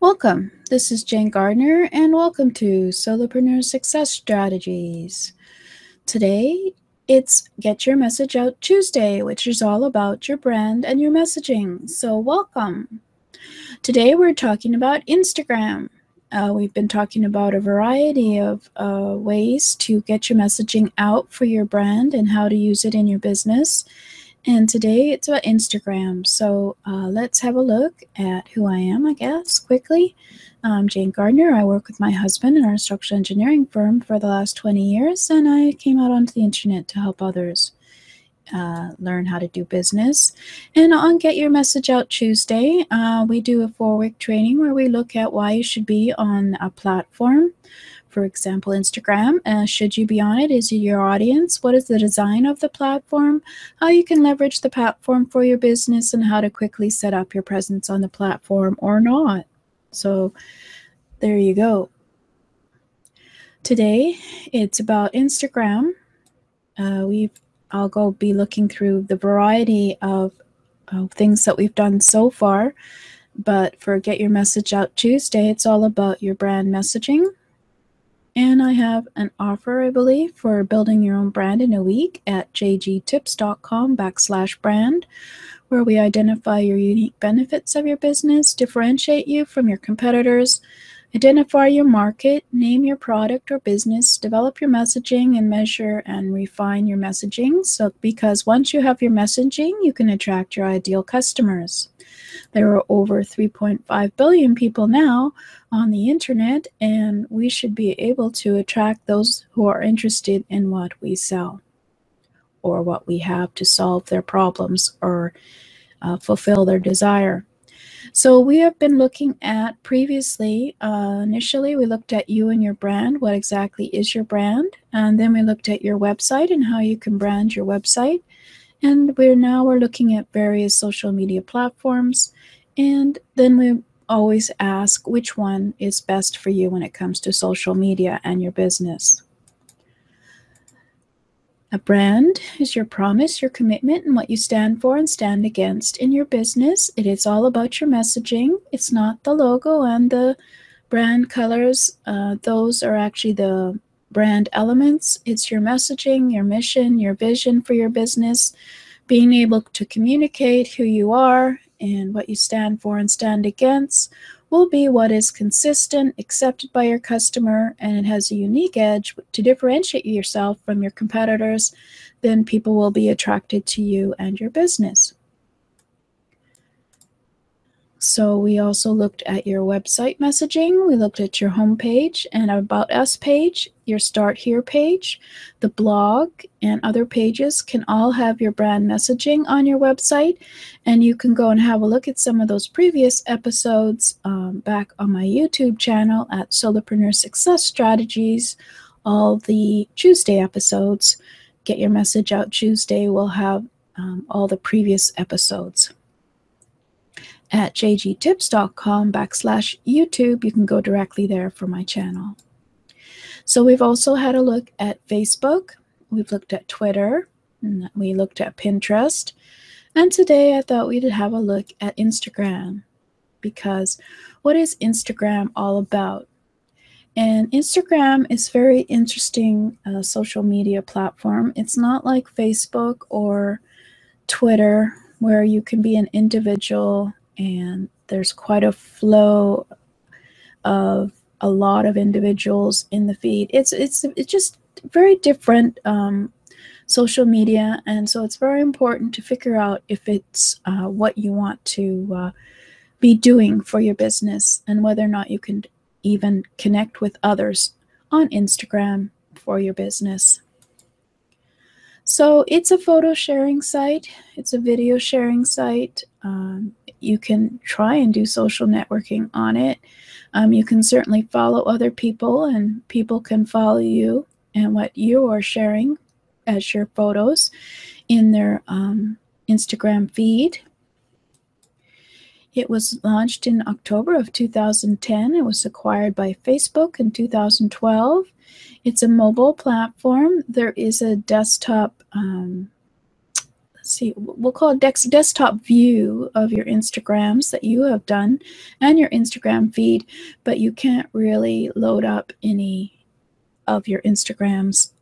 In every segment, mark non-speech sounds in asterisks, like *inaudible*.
Welcome. This is Jane Gardner, and welcome to Solopreneur Success Strategies. Today, it's Get Your Message Out Tuesday, which is all about your brand and your messaging. So, welcome. Today, we're talking about Instagram. Uh, we've been talking about a variety of uh, ways to get your messaging out for your brand and how to use it in your business. And today it's about Instagram. So uh, let's have a look at who I am, I guess, quickly. I'm Jane Gardner. I work with my husband in our structural engineering firm for the last 20 years, and I came out onto the internet to help others uh, learn how to do business. And on Get Your Message Out Tuesday, uh, we do a four week training where we look at why you should be on a platform for example, Instagram. Uh, should you be on it? Is it your audience? What is the design of the platform? How you can leverage the platform for your business and how to quickly set up your presence on the platform or not. So there you go. Today it's about Instagram. Uh, we've I'll go be looking through the variety of, of things that we've done so far. But for Get Your Message Out Tuesday, it's all about your brand messaging and I have an offer, I believe, for building your own brand in a week at jgtips.com backslash brand, where we identify your unique benefits of your business, differentiate you from your competitors, identify your market, name your product or business, develop your messaging, and measure and refine your messaging. So, because once you have your messaging, you can attract your ideal customers. There are over 3.5 billion people now on the internet, and we should be able to attract those who are interested in what we sell or what we have to solve their problems or uh, fulfill their desire. So we have been looking at previously, uh, initially we looked at you and your brand, what exactly is your brand, and then we looked at your website and how you can brand your website. And we're now we're looking at various social media platforms. And then we always ask which one is best for you when it comes to social media and your business. A brand is your promise, your commitment, and what you stand for and stand against in your business. It is all about your messaging. It's not the logo and the brand colors. Uh, those are actually the brand elements. It's your messaging, your mission, your vision for your business, being able to communicate who you are and what you stand for and stand against will be what is consistent, accepted by your customer, and it has a unique edge to differentiate yourself from your competitors, then people will be attracted to you and your business. So we also looked at your website messaging. We looked at your homepage and About Us page, your Start Here page, the blog, and other pages can all have your brand messaging on your website. And you can go and have a look at some of those previous episodes um, back on my YouTube channel at Solopreneur Success Strategies. All the Tuesday episodes, Get Your Message Out Tuesday, We'll have um, all the previous episodes at jgtips.com backslash YouTube. You can go directly there for my channel. So we've also had a look at Facebook. We've looked at Twitter. And we looked at Pinterest. And today I thought we'd have a look at Instagram because what is Instagram all about? And Instagram is very interesting uh, social media platform. It's not like Facebook or Twitter where you can be an individual and there's quite a flow of a lot of individuals in the feed. It's it's it's just very different um, social media, and so it's very important to figure out if it's uh, what you want to uh, be doing for your business and whether or not you can even connect with others on Instagram for your business. So it's a photo sharing site, it's a video sharing site. Um, you can try and do social networking on it. Um, you can certainly follow other people, and people can follow you and what you are sharing as your photos in their um, Instagram feed. It was launched in October of 2010. It was acquired by Facebook in 2012. It's a mobile platform. There is a desktop, um, see, we'll call it dex- desktop view of your Instagrams that you have done and your Instagram feed, but you can't really load up any of your Instagrams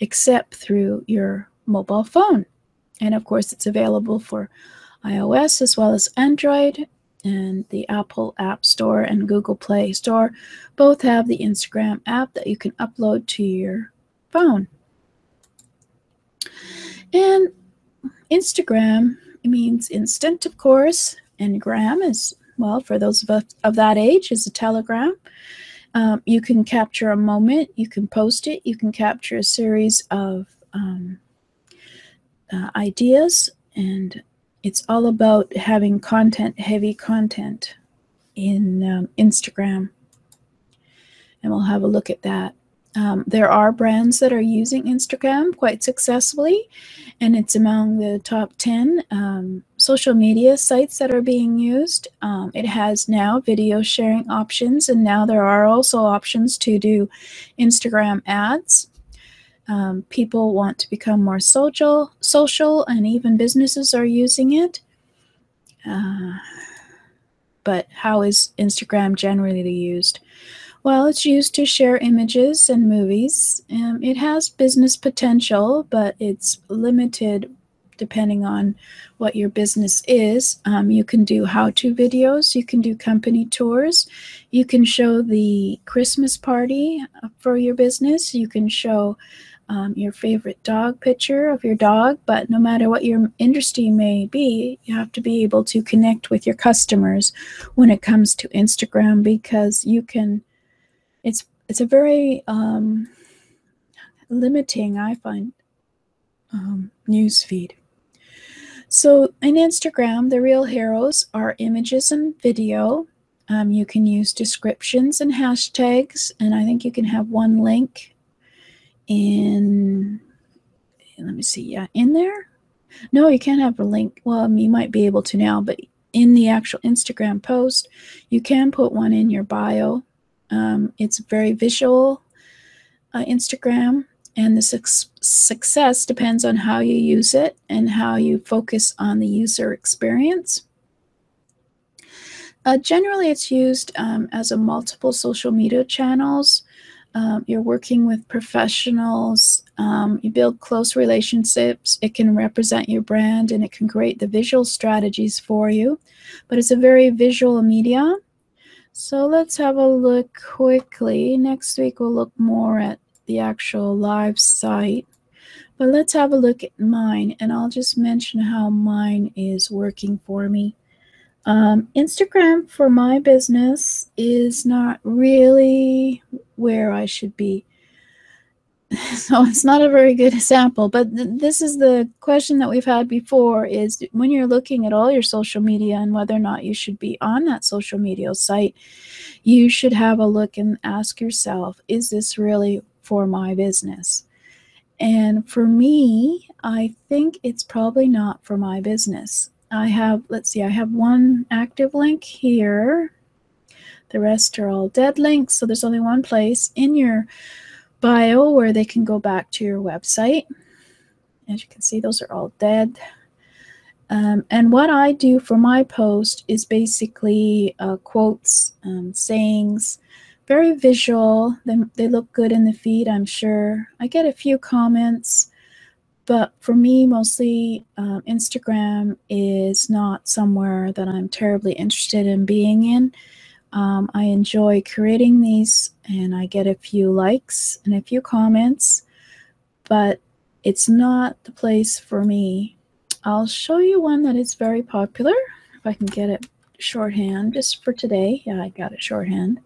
except through your mobile phone. And of course, it's available for iOS as well as Android and the Apple App Store and Google Play Store both have the Instagram app that you can upload to your phone. And Instagram it means instant, of course, and gram is, well, for those of us of that age, is a telegram. Um, you can capture a moment, you can post it, you can capture a series of um, uh, ideas and it's all about having content, heavy content in um, Instagram. And we'll have a look at that. Um, there are brands that are using Instagram quite successfully, and it's among the top 10 um, social media sites that are being used. Um, it has now video sharing options, and now there are also options to do Instagram ads. Um, people want to become more social, social, and even businesses are using it. Uh, but how is Instagram generally used? Well, it's used to share images and movies. Um, it has business potential, but it's limited depending on what your business is. Um, you can do how to videos, you can do company tours, you can show the Christmas party for your business, you can show um, your favorite dog picture of your dog, but no matter what your industry may be, you have to be able to connect with your customers when it comes to Instagram because you can. It's it's a very um, limiting, I find, um, news feed. So in Instagram, the real heroes are images and video. Um, you can use descriptions and hashtags, and I think you can have one link in let me see yeah in there no you can't have a link well you might be able to now but in the actual instagram post you can put one in your bio um, it's very visual uh, instagram and the su- success depends on how you use it and how you focus on the user experience uh, generally it's used um, as a multiple social media channels um, you're working with professionals, um, you build close relationships. It can represent your brand and it can create the visual strategies for you. But it's a very visual media. So let's have a look quickly. Next week, we'll look more at the actual live site. But let's have a look at mine, and I'll just mention how mine is working for me. Um, Instagram for my business is not really where I should be. *laughs* So it's not a very good example, but th- this is the question that we've had before is when you're looking at all your social media and whether or not you should be on that social media site, you should have a look and ask yourself, is this really for my business? And for me, I think it's probably not for my business. I have, let's see, I have one active link here. The rest are all dead links. So there's only one place in your bio where they can go back to your website. As you can see, those are all dead. Um, and what I do for my post is basically uh, quotes, um, sayings, very visual. They, they look good in the feed, I'm sure. I get a few comments. But for me, mostly um, Instagram is not somewhere that I'm terribly interested in being in. Um, I enjoy creating these and I get a few likes and a few comments, but it's not the place for me. I'll show you one that is very popular, if I can get it shorthand just for today. Yeah, I got it shorthand.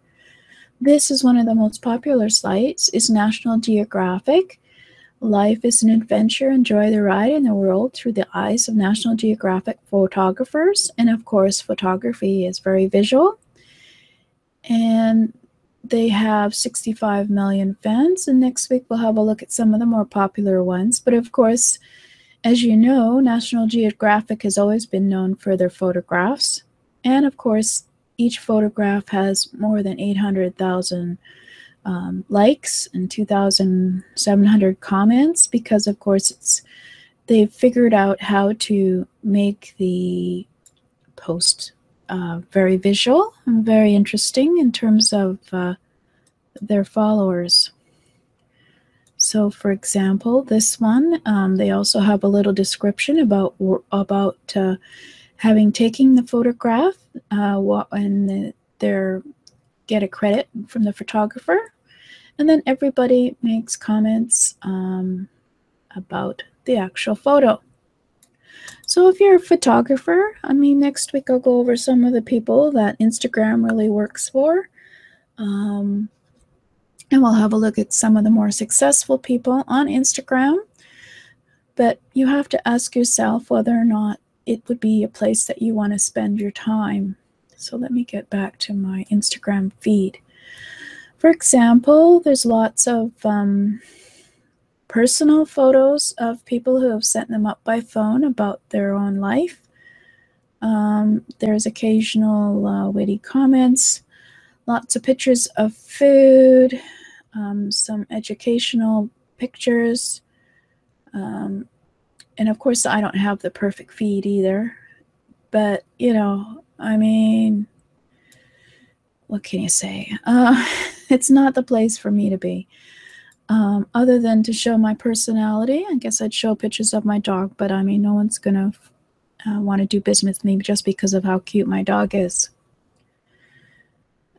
This is one of the most popular sites. It's National Geographic. Life is an adventure. Enjoy the ride in the world through the eyes of National Geographic photographers. And of course, photography is very visual. And they have 65 million fans. And next week, we'll have a look at some of the more popular ones. But of course, as you know, National Geographic has always been known for their photographs. And of course, each photograph has more than 800,000 um, likes and 2,700 comments because, of course, it's they've figured out how to make the post uh, very visual and very interesting in terms of uh, their followers. So, for example, this one, um, they also have a little description about about uh, having taken the photograph uh, and they're get a credit from the photographer and then everybody makes comments um, about the actual photo. So if you're a photographer, I mean, next week I'll go over some of the people that Instagram really works for. Um, and we'll have a look at some of the more successful people on Instagram. But you have to ask yourself whether or not it would be a place that you want to spend your time. So let me get back to my Instagram feed. For example, there's lots of um, personal photos of people who have sent them up by phone about their own life. Um, there's occasional uh, witty comments, lots of pictures of food, um, some educational pictures. Um, and of course, I don't have the perfect feed either. But, you know, I mean, what can you say? Uh, *laughs* it's not the place for me to be. Um, other than to show my personality, I guess I'd show pictures of my dog, but I mean, no one's going to uh, want to do business with me just because of how cute my dog is.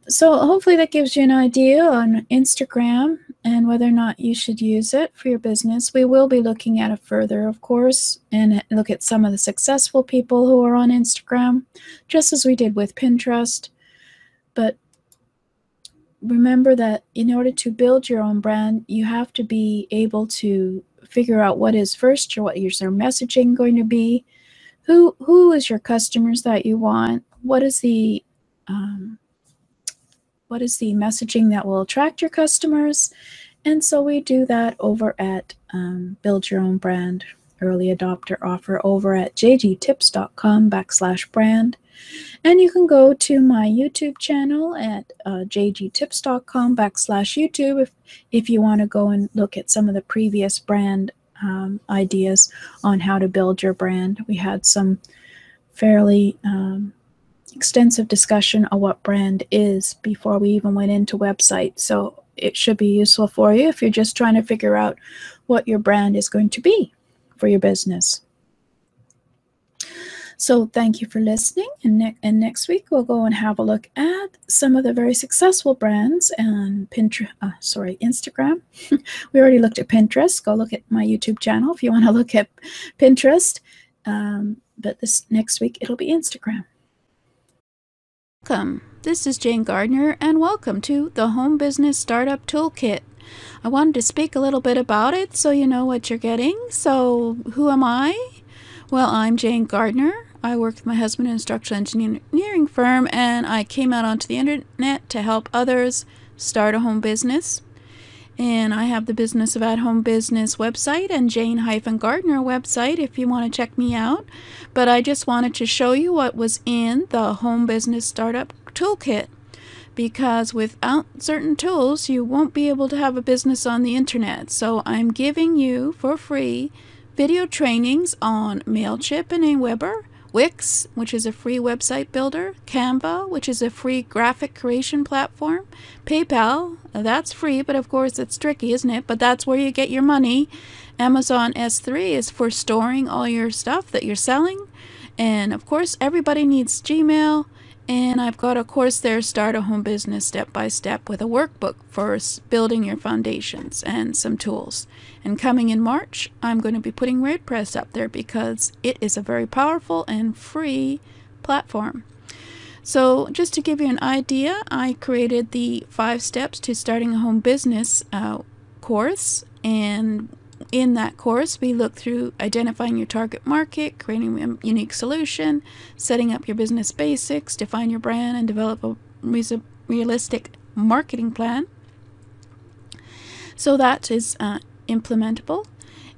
So hopefully that gives you an idea on Instagram and whether or not you should use it for your business. We will be looking at it further, of course, and look at some of the successful people who are on Instagram, just as we did with Pinterest. But remember that in order to build your own brand, you have to be able to figure out what is first, what is your messaging going to be, who who is your customers that you want, what is the um, what is the messaging that will attract your customers, and so we do that over at um, Build Your Own Brand Early Adopter Offer over at jgtips.com backslash brand. And you can go to my YouTube channel at uh, jgtips.com backslash YouTube if, if you want to go and look at some of the previous brand um, ideas on how to build your brand. We had some fairly um, extensive discussion of what brand is before we even went into website. So it should be useful for you if you're just trying to figure out what your brand is going to be for your business. So thank you for listening. And, ne- and next week we'll go and have a look at some of the very successful brands and Pinterest. Uh, sorry, Instagram. *laughs* we already looked at Pinterest. Go look at my YouTube channel if you want to look at Pinterest. Um, but this next week it'll be Instagram. Welcome. This is Jane Gardner, and welcome to the Home Business Startup Toolkit. I wanted to speak a little bit about it so you know what you're getting. So, who am I? Well, I'm Jane Gardner. I work with my husband in an structural engineering firm, and I came out onto the internet to help others start a home business. And I have the Business of At Home Business website and Jane Gardner website if you want to check me out. But I just wanted to show you what was in the Home Business Startup Toolkit because without certain tools, you won't be able to have a business on the internet. So I'm giving you for free video trainings on MailChimp and Aweber, Wix, which is a free website builder, Canva, which is a free graphic creation platform, PayPal, that's free, but of course it's tricky, isn't it? But that's where you get your money. Amazon S3 is for storing all your stuff that you're selling. And of course, everybody needs Gmail. And I've got a course there, Start a Home Business Step by Step, with a workbook for building your foundations and some tools. And coming in March, I'm going to be putting WordPress up there because it is a very powerful and free platform. So, just to give you an idea, I created the five steps to starting a home business uh, course, and in that course, we look through identifying your target market, creating a unique solution, setting up your business basics, define your brand, and develop a realistic marketing plan. So that is uh, implementable.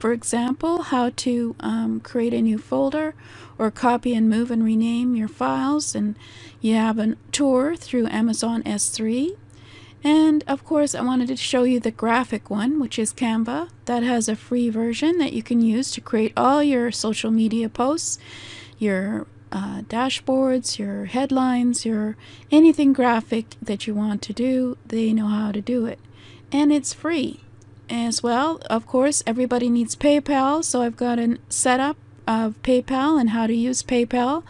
For example, how to um, create a new folder or copy and move and rename your files. And you have a tour through Amazon S3. And of course, I wanted to show you the graphic one, which is Canva. That has a free version that you can use to create all your social media posts, your uh, dashboards, your headlines, your anything graphic that you want to do. They know how to do it. And it's free as well. Of course, everybody needs PayPal, so I've got a setup of PayPal and how to use PayPal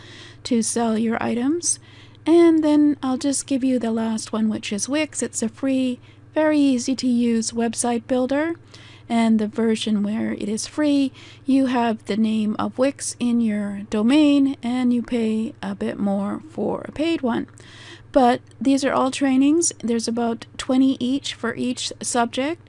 to sell your items. And then I'll just give you the last one, which is Wix. It's a free, very easy to use website builder. And the version where it is free, you have the name of Wix in your domain and you pay a bit more for a paid one. But these are all trainings. There's about 20 each for each subject.